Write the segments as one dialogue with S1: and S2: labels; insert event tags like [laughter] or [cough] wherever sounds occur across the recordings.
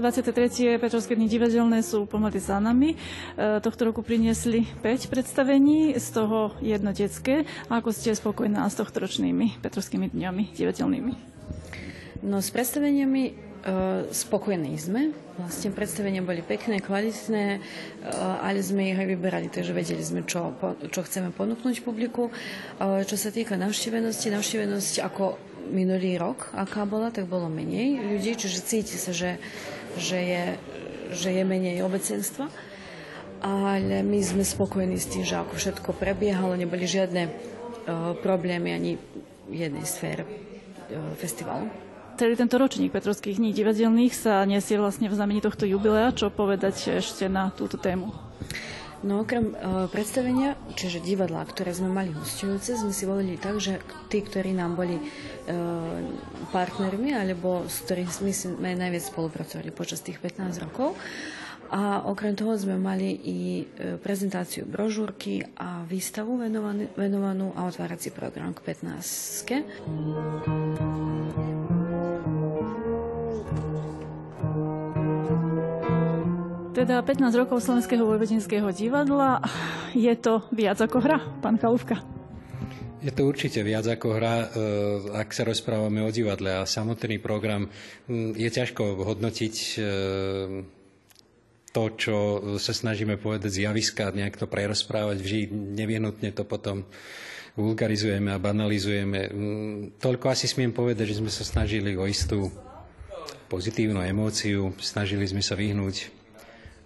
S1: 23. Petrovské dni divadelné sú pomady za nami. E, tohto roku priniesli 5 predstavení, z toho jedno detské. Ako ste spokojná s tohto ročnými Petrovskými dňami divadelnými?
S2: No s predstaveniami e, spokojní sme. Vlastne predstavenia boli pekné, kvalitné, e, ale sme ich aj vyberali, takže vedeli sme, čo, čo chceme ponúknuť publiku. Čo sa týka navštívenosti, navštívenosť ako minulý rok, aká bola, tak bolo menej ľudí, čiže cíti sa, že že je, že je menej obecenstva. Ale my sme spokojní s tým, že ako všetko prebiehalo, neboli žiadne uh, problémy ani v jednej sfére uh, festivalu.
S1: Celý tento ročník Petrovských dní divadelných sa nesie vlastne v znamení tohto jubilea. Čo povedať ešte na túto tému?
S2: No okrem uh, predstavenia, čiže divadla, ktoré sme mali hostujúce, sme si volili tak, že tí, ktorí nám boli uh, partnermi, alebo s ktorými sme najviac spolupracovali počas tých 15 rokov. A okrem toho sme mali i uh, prezentáciu brožúrky a výstavu venovanú, venovanú a otvárací program k 15.
S1: Teda 15 rokov Slovenského vojvodinského divadla. Je to viac ako hra, pán Kalúvka?
S3: Je to určite viac ako hra, e, ak sa rozprávame o divadle a samotný program je ťažko hodnotiť e, to, čo sa snažíme povedať z javiska, nejak to prerozprávať, vždy nevyhnutne to potom vulgarizujeme a banalizujeme. Toľko asi smiem povedať, že sme sa snažili o istú pozitívnu emóciu, snažili sme sa vyhnúť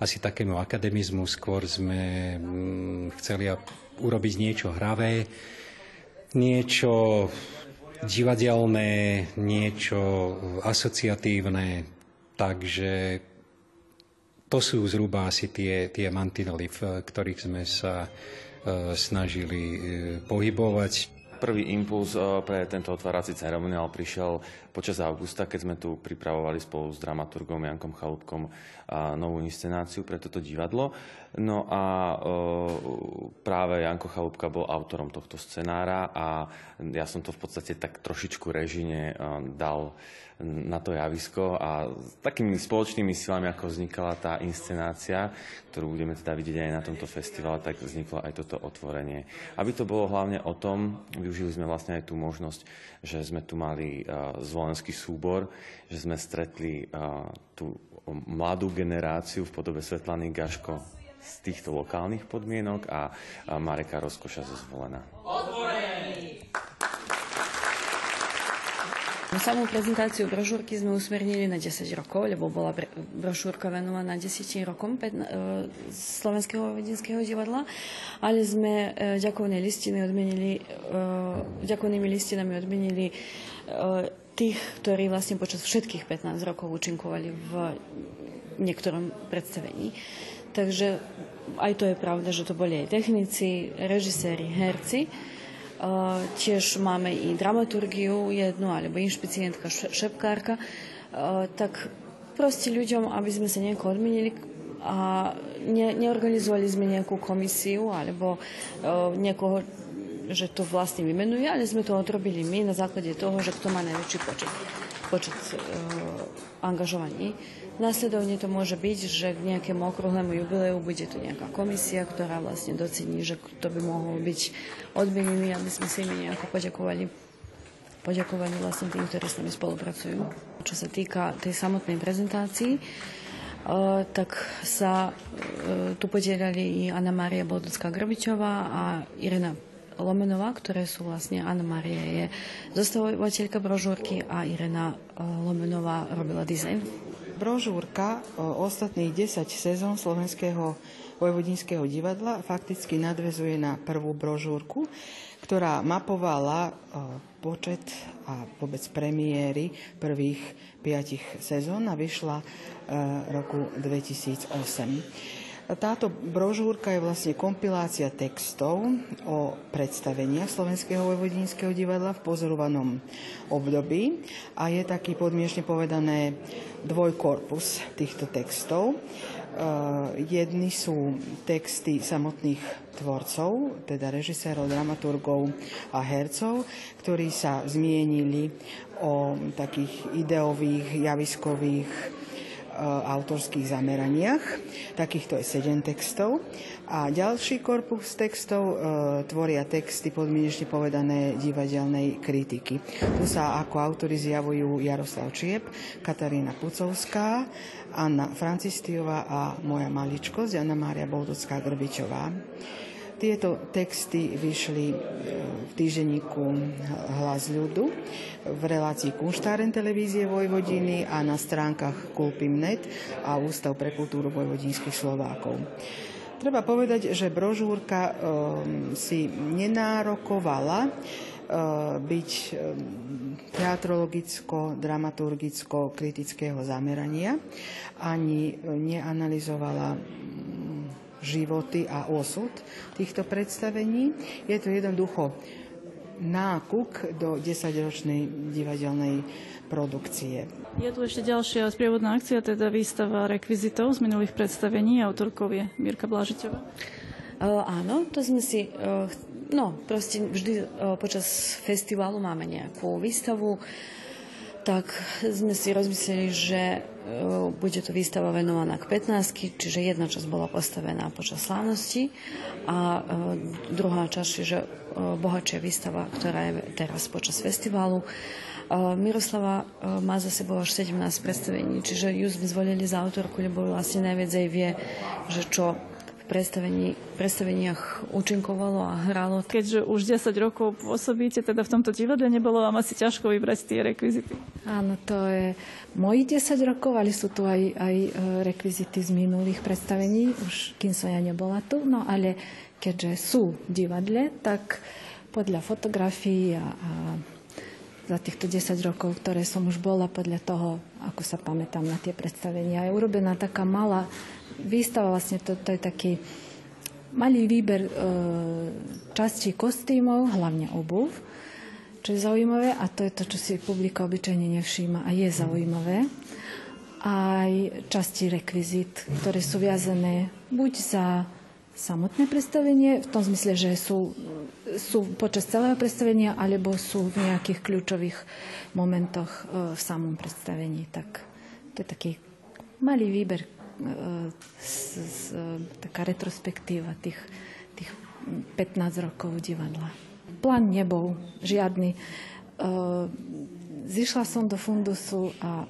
S3: asi takému akademizmu. Skôr sme mm, chceli urobiť niečo hravé, niečo divadelné, niečo asociatívne. Takže to sú zhruba asi tie, tie mantinely, v ktorých sme sa e, snažili e, pohybovať.
S4: Prvý impuls eh, pre tento otvárací ceremoniál prišiel počas augusta, keď sme tu pripravovali spolu s dramaturgom Jankom Chalúbkom novú inscenáciu pre toto divadlo. No a práve Janko Chalúbka bol autorom tohto scenára a ja som to v podstate tak trošičku režine dal na to javisko a takými spoločnými silami, ako vznikala tá inscenácia, ktorú budeme teda vidieť aj na tomto festivale, tak vzniklo aj toto otvorenie. Aby to bolo hlavne o tom, využili sme vlastne aj tú možnosť, že sme tu mali uh, zvolenský súbor, že sme stretli tú mladú generáciu v podobe Svetlany Gaško z týchto lokálnych podmienok a, Mareka Rozkoša zo Zvolena.
S2: Samú prezentáciu brožúrky sme usmernili na 10 rokov, lebo bola brožúrka venovaná 10 rokom e, Slovenského vedinského divadla, ale sme e, ďakovné listiny odmenili, e, ďakovnými listinami odmenili tých, ktorí vlastne počas všetkých 15 rokov účinkovali v niektorom predstavení. Takže aj to je pravda, že to boli aj technici, režiséri, herci. Tiež máme i dramaturgiu jednu, alebo inšpicientka, šepkárka. Tak proste ľuďom, aby sme sa nejako odmenili a ne, neorganizovali sme nejakú komisiu alebo niekoho, že to vlastne vymenuje, ale sme to odrobili my na základe toho, že kto má najväčší počet, počet angažovaní. Následovne to môže byť, že k nejakému okrúhlemu jubileu bude tu nejaká komisia, ktorá vlastne docení, že to by mohol byť odmenený, aby sme si im nejako poďakovali poďakovali vlastne tým, ktorí s nami spolupracujú. Čo sa týka tej samotnej prezentácii, Uh, tak sa uh, tu podielali i Anna Maria Bodocká Grbičová a Irena Lomenová, ktoré sú vlastne, Anna Maria je zostavovateľka brožúrky a Irena uh, Lomenová robila dizajn
S5: brožúrka o ostatných 10 sezón Slovenského vojvodinského divadla fakticky nadvezuje na prvú brožúrku, ktorá mapovala počet a vôbec premiéry prvých piatich sezón a vyšla roku 2008. Táto brožúrka je vlastne kompilácia textov o predstaveniach Slovenského vojvodinského divadla v pozorovanom období a je taký podmiešne povedané dvojkorpus týchto textov. Uh, jedni sú texty samotných tvorcov, teda režisérov, dramaturgov a hercov, ktorí sa zmienili o takých ideových, javiskových autorských zameraniach. Takýchto je 7 textov. A ďalší korpus textov e, tvoria texty podmienečne povedané divadelnej kritiky. Tu sa ako autory zjavujú Jaroslav Čiep, Katarína Pucovská, Anna Francistiová a moja maličkosť Anna Mária Boldocká Grbičová. Tieto texty vyšli e, v týždenníku Hlas ľudu, v relácii Kunštáren televízie Vojvodiny a na stránkach Kulpim.net a Ústav pre kultúru vojvodinských Slovákov. Treba povedať, že brožúrka um, si nenárokovala uh, byť um, teatrologicko, dramaturgicko, kritického zamerania, ani neanalizovala životy a osud týchto predstavení. Je to jednoducho nákuk do 10-ročnej divadelnej produkcie.
S1: Je tu ešte ďalšia sprievodná akcia, teda výstava rekvizitov z minulých predstavení. Autorkou je Mirka Blažiťová.
S2: Uh, áno, to sme si... Uh, no, proste vždy uh, počas festivalu máme nejakú výstavu, tak sme si rozmysleli, že uh, bude to výstava venovaná k 15, čiže jedna časť bola postavená počas slávnosti a uh, druhá časť, čiže uh, bohatšia výstava, ktorá je teraz počas festivalu. Miroslava má za sebou až 17 predstavení, čiže ju sme zvolili za autorku, lebo vlastne najviac aj vie, že čo predstavení, predstaveniach účinkovalo a hralo.
S1: Keďže už 10 rokov pôsobíte teda v tomto divadle, nebolo vám asi ťažko vybrať tie rekvizity?
S6: Áno, to je mojich 10 rokov, ale sú tu aj, aj e, rekvizity z minulých predstavení, už kým som ja nebola tu, no ale keďže sú v divadle, tak podľa fotografií a, a za týchto 10 rokov, ktoré som už bola podľa toho, ako sa pamätám na tie predstavenia. Je urobená taká malá výstava, vlastne to, to je taký malý výber e, častí kostýmov, hlavne obuv, čo je zaujímavé a to je to, čo si publika obyčajne nevšíma a je zaujímavé. Aj časti rekvizit, ktoré sú viazané buď za samotné predstavenie, v tom zmysle, že sú, sú počas celého predstavenia, alebo sú v nejakých kľúčových momentoch e, v samom predstavení. Tak to je taký malý výber z, z, taká retrospektíva tých, tých 15 rokov divadla. Plán nebol žiadny. E, zišla som do fundusu a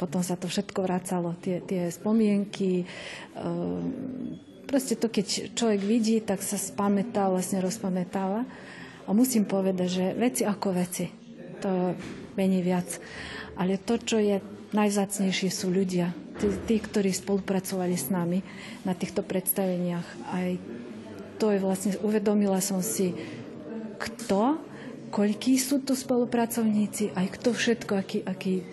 S6: potom sa to všetko vracalo, tie, tie spomienky. E, proste to, keď človek vidí, tak sa spamätá, vlastne rozpamätáva. A musím povedať, že veci ako veci, to menej viac. Ale to, čo je najzácnejšie, sú ľudia tí, ktorí spolupracovali s nami na týchto predstaveniach. Aj to je vlastne, uvedomila som si, kto, koľkí sú tu spolupracovníci, aj kto všetko, aký, aký e,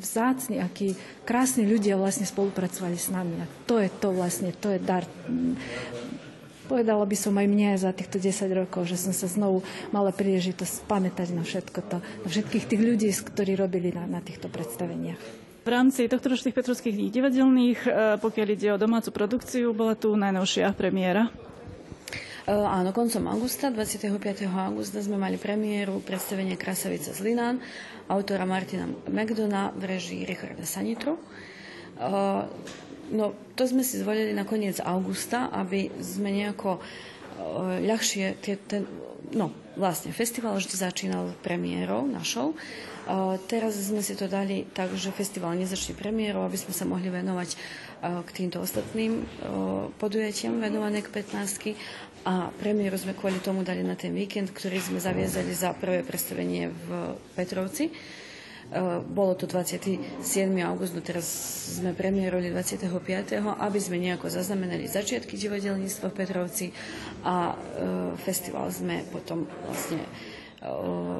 S6: vzácni, akí krásni ľudia vlastne spolupracovali s nami. A to je to vlastne, to je dar. Povedala by som aj mne za týchto 10 rokov, že som sa znovu mala príležitosť pamätať na všetko to, na všetkých tých ľudí, ktorí robili na, na týchto predstaveniach.
S1: V rámci tohto ročných Petrovských dní divadelných, e, pokiaľ ide o domácu produkciu, bola tu najnovšia premiéra.
S2: Uh, áno, koncom augusta, 25. augusta sme mali premiéru predstavenia Krasavica z Linán autora Martina McDona v režii Richarda Sanitru. Uh, no, to sme si zvolili na koniec augusta, aby sme nejako ľahšie, tie, ten, no, vlastne festival vždy začínal premiérou našou Teraz sme si to dali tak, že festival nezačne premiérou, aby sme sa mohli venovať k týmto ostatným podujatiam venované k 15 a premiéru sme kvôli tomu dali na ten víkend, ktorý sme zaviazali za prvé predstavenie v Petrovci. Bolo to 27. august, no teraz sme premiérovali 25. aby sme nejako zaznamenali začiatky divadelníctva v Petrovci a festival sme potom vlastne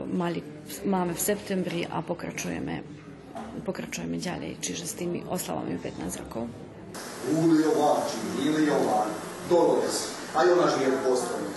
S2: mali, máme v septembri a pokračujeme, pokračujeme ďalej, čiže s tými oslavami 15 rokov. Uliová či Iliová, Dolores, aj ona žije v Bostone.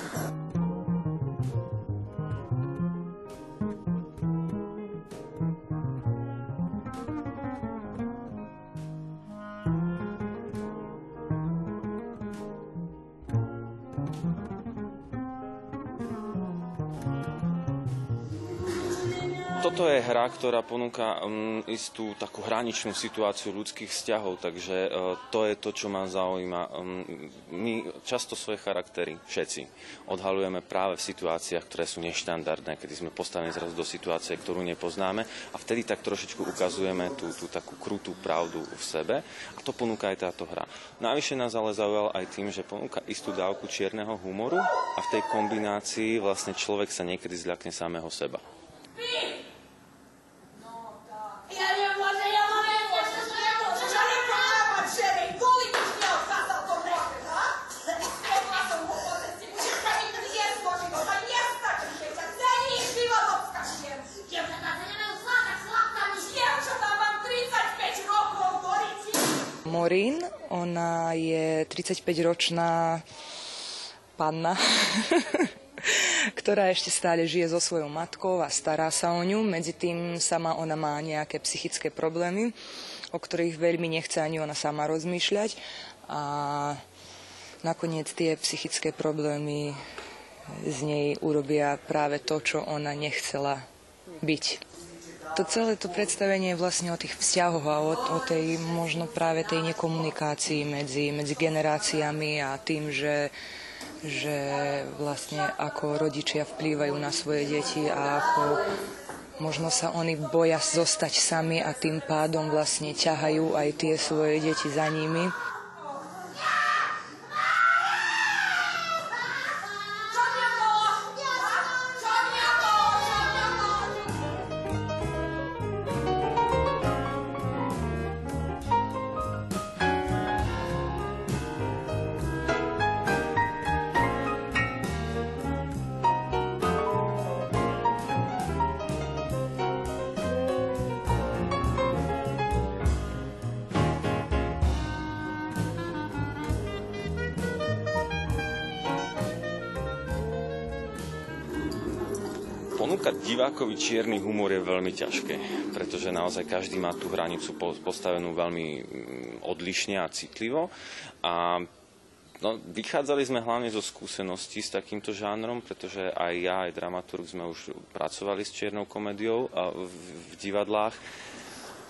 S4: Toto je hra, ktorá ponúka um, istú takú hraničnú situáciu ľudských vzťahov, takže uh, to je to, čo ma zaujíma. Um, my často svoje charaktery, všetci, odhalujeme práve v situáciách, ktoré sú neštandardné, kedy sme postavení zrazu do situácie, ktorú nepoznáme a vtedy tak trošičku ukazujeme tú, tú takú krutú pravdu v sebe a to ponúka aj táto hra. Najvyššie nás ale zaujal aj tým, že ponúka istú dávku čierneho humoru a v tej kombinácii vlastne človek sa niekedy zľakne samého seba.
S7: Morín. Ona je 35-ročná panna, [laughs] ktorá ešte stále žije so svojou matkou a stará sa o ňu. Medzi tým sama ona má nejaké psychické problémy, o ktorých veľmi nechce ani ona sama rozmýšľať. A nakoniec tie psychické problémy z nej urobia práve to, čo ona nechcela byť. To celé to predstavenie je vlastne o tých vzťahoch a o, o tej možno práve tej nekomunikácii medzi, medzi generáciami a tým, že, že vlastne ako rodičia vplývajú na svoje deti a ako možno sa oni boja zostať sami a tým pádom vlastne ťahajú aj tie svoje deti za nimi.
S4: Divákovi čierny humor je veľmi ťažké, pretože naozaj každý má tú hranicu postavenú veľmi mm, odlišne a citlivo. A No, vychádzali sme hlavne zo skúseností s takýmto žánrom, pretože aj ja, aj dramaturg sme už pracovali s čiernou komediou v, v divadlách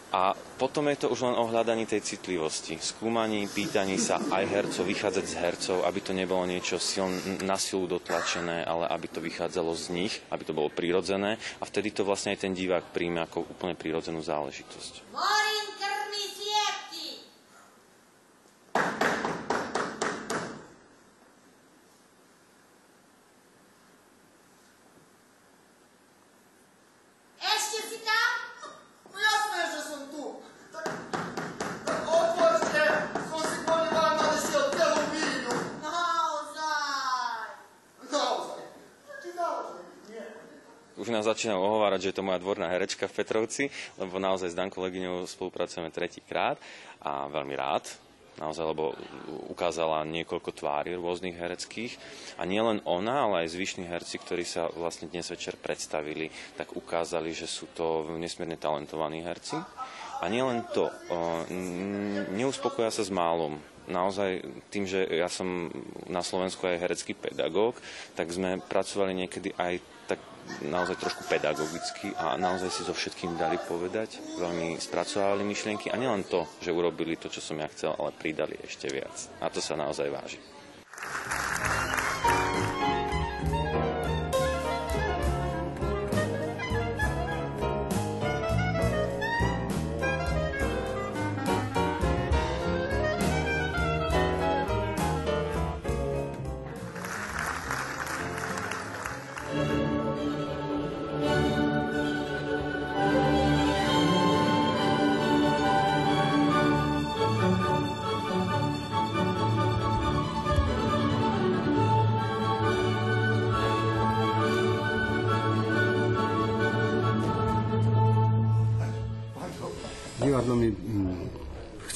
S4: a potom je to už len o tej citlivosti, skúmaní, pýtaní sa aj hercov, vychádzať z hercov, aby to nebolo niečo sil, na silu dotlačené, ale aby to vychádzalo z nich, aby to bolo prirodzené a vtedy to vlastne aj ten divák príjme ako úplne prirodzenú záležitosť. Už nás začínajú ohovárať, že je to moja dvorná herečka v Petrovci, lebo naozaj s Dan kolegyňou spolupracujeme tretíkrát a veľmi rád, naozaj, lebo ukázala niekoľko tvári rôznych hereckých. A nielen ona, ale aj zvyšní herci, ktorí sa vlastne dnes večer predstavili, tak ukázali, že sú to nesmierne talentovaní herci. A nielen to, neuspokoja sa s málom. Naozaj tým, že ja som na Slovensku aj herecký pedagóg, tak sme pracovali niekedy aj tak naozaj trošku pedagogicky a naozaj si so všetkým dali povedať. Veľmi spracovali myšlienky a nielen to, že urobili to, čo som ja chcel, ale pridali ešte viac. A to sa naozaj váži.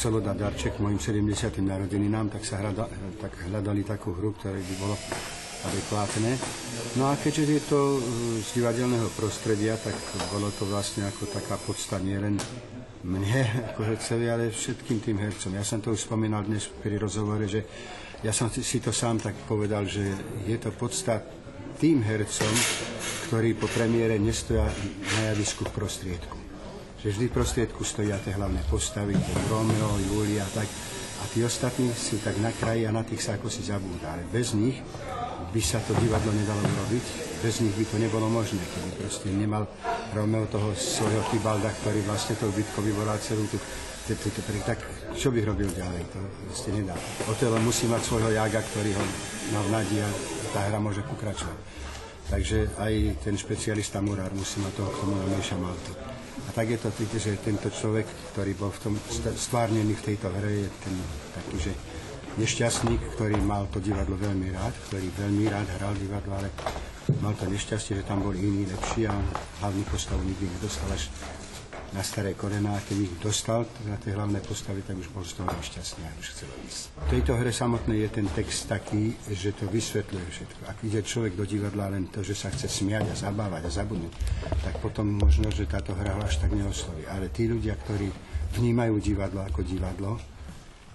S8: Chcelo dať darček mojim 70. narodeninám, tak sa hľada, tak hľadali takú hru, ktorá by bolo adekvátne. No a keďže je to mm, z divadelného prostredia, tak bolo to vlastne ako taká podsta nielen mne [laughs] ako hercovi, ale všetkým tým hercom. Ja som to už spomínal dnes pri rozhovore, že ja som si to sám tak povedal, že je to podsta tým hercom, ktorí po premiére nestoja na javisku v prostriedku. Že vždy v prostriedku stoja tie hlavné postavy, Romeo, Julia, tak. A tí ostatní sú tak na kraji a na tých sa ako si zabúda. Ale bez nich by sa to divadlo nedalo urobiť, bez nich by to nebolo možné, keby proste nemal Romeo toho svojho Tibalda, ktorý vlastne tou bitkou vyvolal celú tú tak čo by robil ďalej, to proste nedá. Otelo musí mať svojho jaga, ktorý ho nadi a tá hra môže pokračovať. Takže aj ten špecialista Murár musí mať toho, kto mu namieša maltu. A tak je to, že tento človek, ktorý bol v tom stvárnený v tejto hre, je ten taký, že nešťastník, ktorý mal to divadlo veľmi rád, ktorý veľmi rád hral divadlo, ale mal to nešťastie, že tam boli iní lepší a hlavný postavu nikdy nedostal až na staré kolená, keď ich dostal na tie hlavné postavy, tak už bol z toho nešťastný a už chcel ísť. V tejto hre samotnej je ten text taký, že to vysvetľuje všetko. Ak ide človek do divadla len to, že sa chce smiať a zabávať a zabudnúť, tak potom možno, že táto hra až tak neosloví. Ale tí ľudia, ktorí vnímajú divadlo ako divadlo,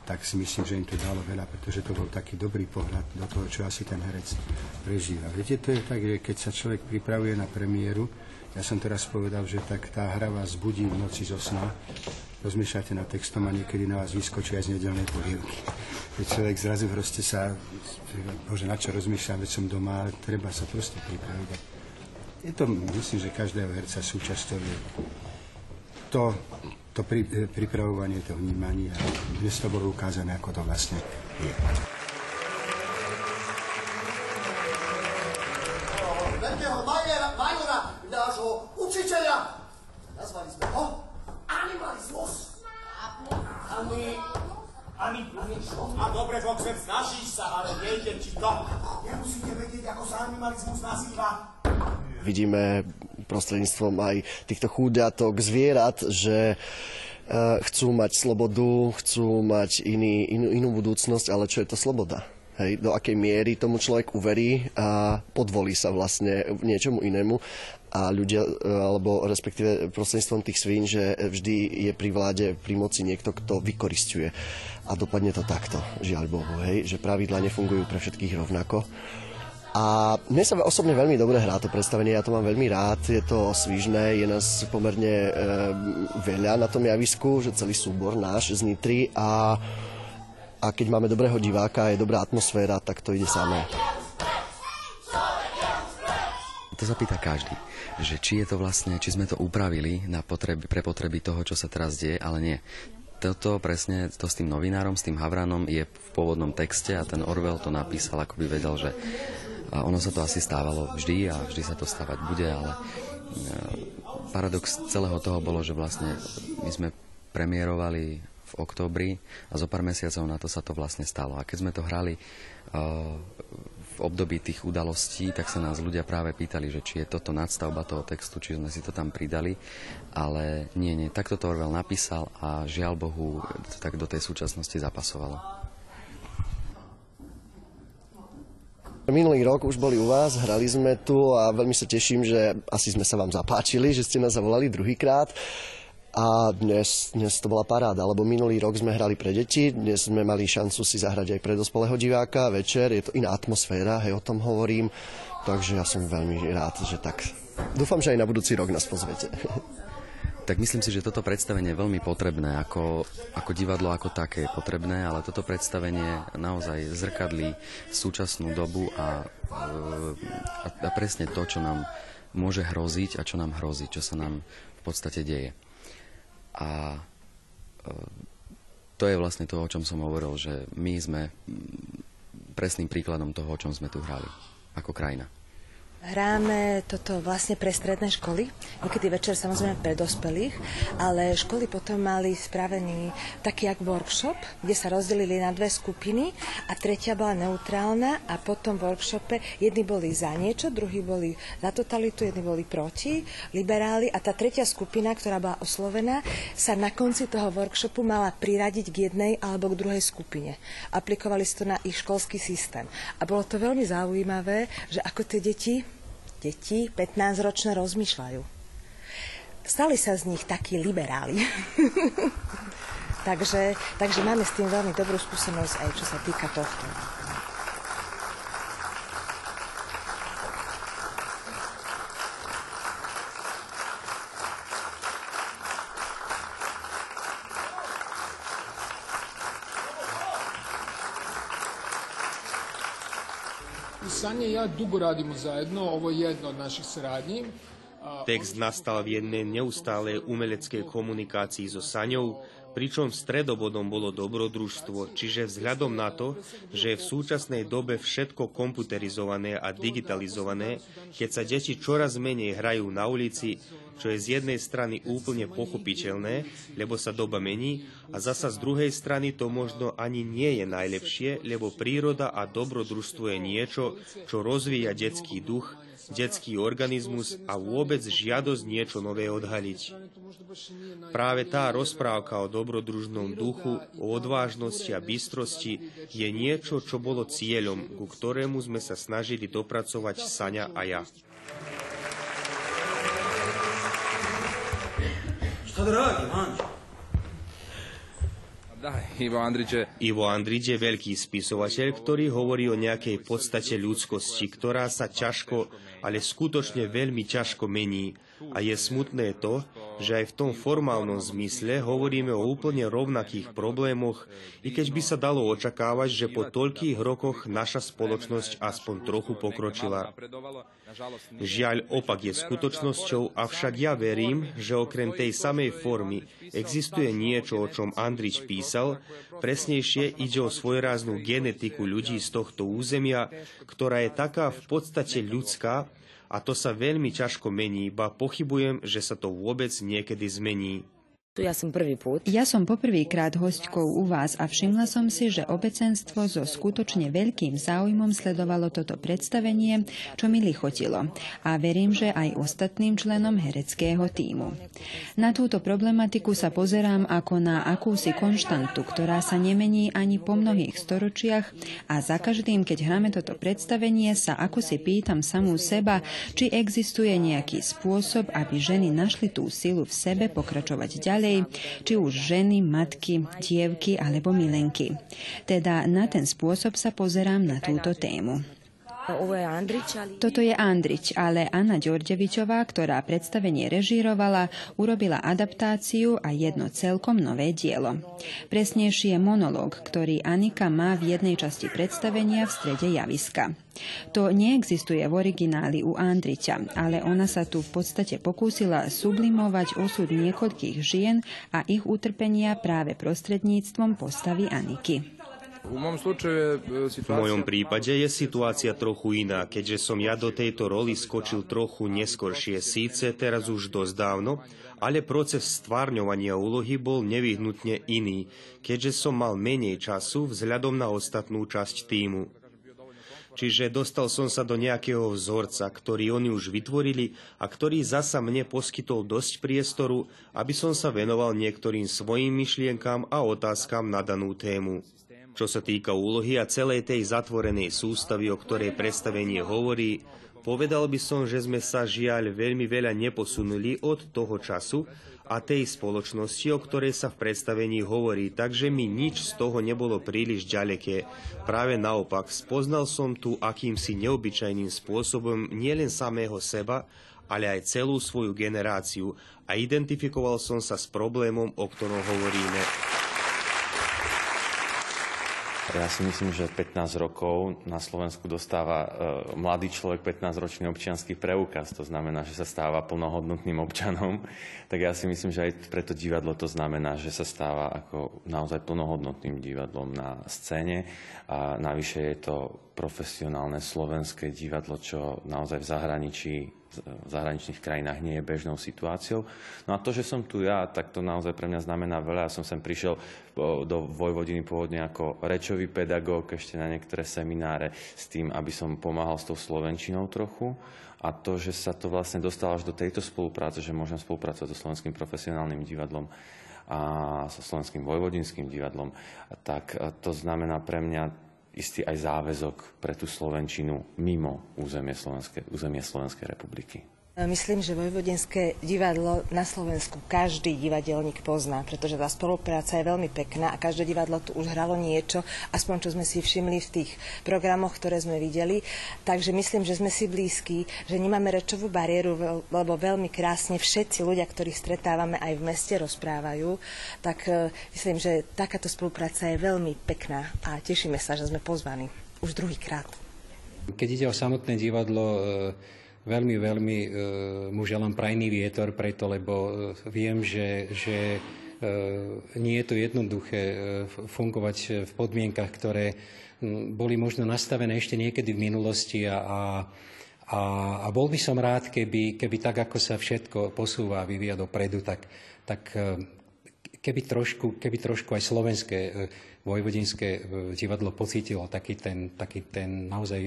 S8: tak si myslím, že im to dalo veľa, pretože to bol taký dobrý pohľad do toho, čo asi ten herec prežíva. Viete, to je tak, že keď sa človek pripravuje na premiéru, ja som teraz povedal, že tak tá hra vás budí v noci zo sna, rozmýšľate nad textom a niekedy na vás vyskočí aj z nedelnej polievky. Keď človek zrazu proste sa, bože, na čo rozmýšľam, veď som doma, ale treba sa proste pripraviť. Je to, myslím, že každého herca súčasťou je to, to pri, pripravovanie, to vnímanie a dnes to bolo ukázané, ako to vlastne je.
S9: A dobre, Boxer, snažíš sa, ale nejde ti to. Nemusíte vedieť, ako sa animalizmus nazýva.
S10: Vidíme prostredníctvom aj týchto chúďatok zvierat, že uh, chcú mať slobodu, chcú mať iný, inú, inú budúcnosť, ale čo je to sloboda? Hej, do akej miery tomu človek uverí a podvolí sa vlastne niečomu inému a ľudia, e, alebo respektíve prostredníctvom tých svín, že vždy je pri vláde, pri moci niekto, kto vykoristuje. A dopadne to takto, žiaľ Bohu, hej, že pravidla nefungujú pre všetkých rovnako. A mne sa osobne veľmi dobre hrá to predstavenie, ja to mám veľmi rád, je to svížne, je nás pomerne e, veľa na tom javisku, že celý súbor náš z Nitry a, a keď máme dobrého diváka, je dobrá atmosféra, tak to ide samé.
S11: To sa pýta každý že či je to vlastne, či sme to upravili na potreby, pre potreby toho, čo sa teraz deje, ale nie. Toto presne, to s tým novinárom, s tým Havranom je v pôvodnom texte a ten Orwell to napísal, ako by vedel, že ono sa to asi stávalo vždy a vždy sa to stávať bude, ale e, paradox celého toho bolo, že vlastne my sme premiérovali v októbri a zo pár mesiacov na to sa to vlastne stalo. A keď sme to hrali uh, v období tých udalostí, tak sa nás ľudia práve pýtali, že či je toto nadstavba toho textu, či sme si to tam pridali, ale nie, nie, takto to Orwell napísal a žiaľ Bohu, to tak do tej súčasnosti zapasovalo.
S10: Minulý rok už boli u vás, hrali sme tu a veľmi sa teším, že asi sme sa vám zapáčili, že ste nás zavolali druhýkrát. A dnes, dnes to bola paráda, lebo minulý rok sme hrali pre deti, dnes sme mali šancu si zahrať aj pre dospelého diváka večer, je to iná atmosféra, hej, o tom hovorím, takže ja som veľmi rád, že tak. Dúfam, že aj na budúci rok nás pozvete.
S11: Tak myslím si, že toto predstavenie je veľmi potrebné, ako, ako divadlo ako také je potrebné, ale toto predstavenie naozaj zrkadlí súčasnú dobu a, a, a presne to, čo nám môže hroziť a čo nám hrozí, čo sa nám v podstate deje. A e, to je vlastne to, o čom som hovoril, že my sme presným príkladom toho, o čom sme tu hrali ako krajina.
S12: Hráme toto vlastne pre stredné školy, niekedy večer samozrejme pre dospelých, ale školy potom mali spravený taký jak workshop, kde sa rozdelili na dve skupiny a tretia bola neutrálna a potom v workshope jedni boli za niečo, druhí boli za totalitu, jedni boli proti, liberáli a tá tretia skupina, ktorá bola oslovená, sa na konci toho workshopu mala priradiť k jednej alebo k druhej skupine. Aplikovali si to na ich školský systém. A bolo to veľmi zaujímavé, že ako tie deti deti 15-ročné rozmýšľajú. Stali sa z nich takí liberáli. [laughs] takže, takže máme s tým veľmi dobrú skúsenosť aj čo sa týka tohto.
S13: Sanja i ja dugo radimo zajedno, ovo je jedna od naših saradnji.
S14: Text nastal v jednej neustálej umeleckej komunikácii so Saňou, pričom stredobodom bolo dobrodružstvo, čiže vzhľadom na to, že je v súčasnej dobe všetko komputerizované a digitalizované, keď sa deti čoraz menej hrajú na ulici, čo je z jednej strany úplne pochopiteľné, lebo sa doba mení, a zasa z druhej strany to možno ani nie je najlepšie, lebo príroda a dobrodružstvo je niečo, čo rozvíja detský duch, detský organizmus a vôbec žiadosť niečo nové odhaliť. Práve tá rozprávka o dobrodružnom duchu, o odvážnosti a bystrosti je niečo, čo bolo cieľom, ku ktorému sme sa snažili dopracovať Saňa a ja.
S9: Šta da radim, Anđe?
S14: Ivo Andrič je veľký spisovateľ, ktorý hovorí o nejakej podstate ľudskosti, ktorá sa ťažko, ale skutočne veľmi ťažko mení. A je smutné to, že aj v tom formálnom zmysle hovoríme o úplne rovnakých problémoch, i keď by sa dalo očakávať, že po toľkých rokoch naša spoločnosť aspoň trochu pokročila. Žiaľ, opak je skutočnosťou, avšak ja verím, že okrem tej samej formy existuje niečo, o čom Andrič písal, presnejšie ide o svojráznú genetiku ľudí z tohto územia, ktorá je taká v podstate ľudská, a to sa veľmi ťažko mení, ba pochybujem, že sa to vôbec niekedy zmení.
S15: Ja som prvý put. Ja som poprvýkrát hostkou u vás a všimla som si, že obecenstvo so skutočne veľkým záujmom sledovalo toto predstavenie, čo mi lichotilo. A verím, že aj ostatným členom hereckého týmu. Na túto problematiku sa pozerám ako na akúsi konštantu, ktorá sa nemení ani po mnohých storočiach a za každým, keď hráme toto predstavenie, sa ako si pýtam samú seba, či existuje nejaký spôsob, aby ženy našli tú silu v sebe pokračovať ďalej ďalej, či už ženy, matky, dievky alebo milenky. Teda na ten spôsob sa pozerám na túto tému. Toto je Andrič, ale Anna Ďordevičová, ktorá predstavenie režírovala, urobila adaptáciu a jedno celkom nové dielo. Presnejšie monológ, ktorý Anika má v jednej časti predstavenia v strede javiska. To neexistuje v origináli u Andriča, ale ona sa tu v podstate pokúsila sublimovať osud niekoľkých žien a ich utrpenia práve prostredníctvom postavy Aniky.
S14: V mojom prípade je situácia trochu iná, keďže som ja do tejto roli skočil trochu neskoršie, síce teraz už dosť dávno, ale proces stvárňovania úlohy bol nevyhnutne iný, keďže som mal menej času vzhľadom na ostatnú časť týmu. Čiže dostal som sa do nejakého vzorca, ktorý oni už vytvorili a ktorý zasa mne poskytol dosť priestoru, aby som sa venoval niektorým svojim myšlienkám a otázkam na danú tému. Čo sa týka úlohy a celej tej zatvorenej sústavy, o ktorej predstavenie hovorí, povedal by som, že sme sa žiaľ veľmi veľa neposunuli od toho času a tej spoločnosti, o ktorej sa v predstavení hovorí, takže mi nič z toho nebolo príliš ďaleké. Práve naopak, spoznal som tu akýmsi neobyčajným spôsobom nielen samého seba, ale aj celú svoju generáciu a identifikoval som sa s problémom, o ktorom hovoríme.
S4: Ja si myslím, že 15 rokov na Slovensku dostáva e, mladý človek 15-ročný občianský preukaz. To znamená, že sa stáva plnohodnotným občanom. [laughs] Tak ja si myslím, že aj pre to divadlo to znamená, že sa stáva ako naozaj plnohodnotným divadlom na scéne. A navyše je to profesionálne slovenské divadlo, čo naozaj v zahraničí v zahraničných krajinách nie je bežnou situáciou. No a to, že som tu ja, tak to naozaj pre mňa znamená veľa. Ja som sem prišiel do Vojvodiny pôvodne ako rečový pedagóg, ešte na niektoré semináre s tým, aby som pomáhal s tou slovenčinou trochu. A to, že sa to vlastne dostalo až do tejto spolupráce, že môžem spolupracovať so Slovenským profesionálnym divadlom a so Slovenským vojvodinským divadlom, tak to znamená pre mňa istý aj záväzok pre tú Slovenčinu mimo územie Slovenskej, územie Slovenskej republiky.
S12: Myslím, že Vojvodinské divadlo na Slovensku každý divadelník pozná, pretože tá spolupráca je veľmi pekná a každé divadlo tu už hralo niečo, aspoň čo sme si všimli v tých programoch, ktoré sme videli. Takže myslím, že sme si blízki, že nemáme rečovú bariéru, lebo veľmi krásne všetci ľudia, ktorých stretávame aj v meste, rozprávajú. Tak e, myslím, že takáto spolupráca je veľmi pekná a tešíme sa, že sme pozvaní už druhýkrát.
S3: Keď ide o samotné divadlo, veľmi, veľmi mu želám prajný vietor preto, lebo viem, že, že nie je to jednoduché fungovať v podmienkach, ktoré boli možno nastavené ešte niekedy v minulosti a, a a, a bol by som rád, keby, keby tak, ako sa všetko posúva a vyvíja dopredu, tak, tak e, keby trošku, keby trošku aj slovenské e, vojvodinské e, divadlo pocítilo taký ten, taký ten naozaj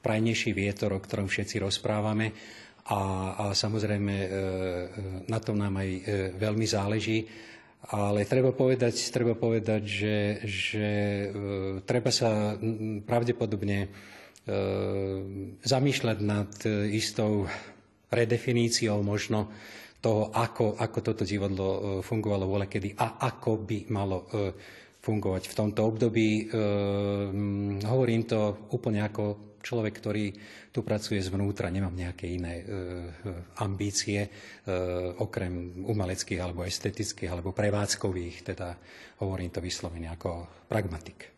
S3: prajnejší vietor, o ktorom všetci rozprávame. A, a samozrejme na tom nám aj veľmi záleží. Ale treba povedať, treba povedať že, že treba sa pravdepodobne zamýšľať nad e, istou redefiníciou možno toho, ako, ako toto divadlo e, fungovalo kedy a ako by malo e, fungovať v tomto období. Hovorím to úplne ako človek, ktorý tu pracuje zvnútra, nemám nejaké iné ambície, okrem umeleckých alebo estetických alebo prevádzkových, teda hovorím to vyslovene ako pragmatik.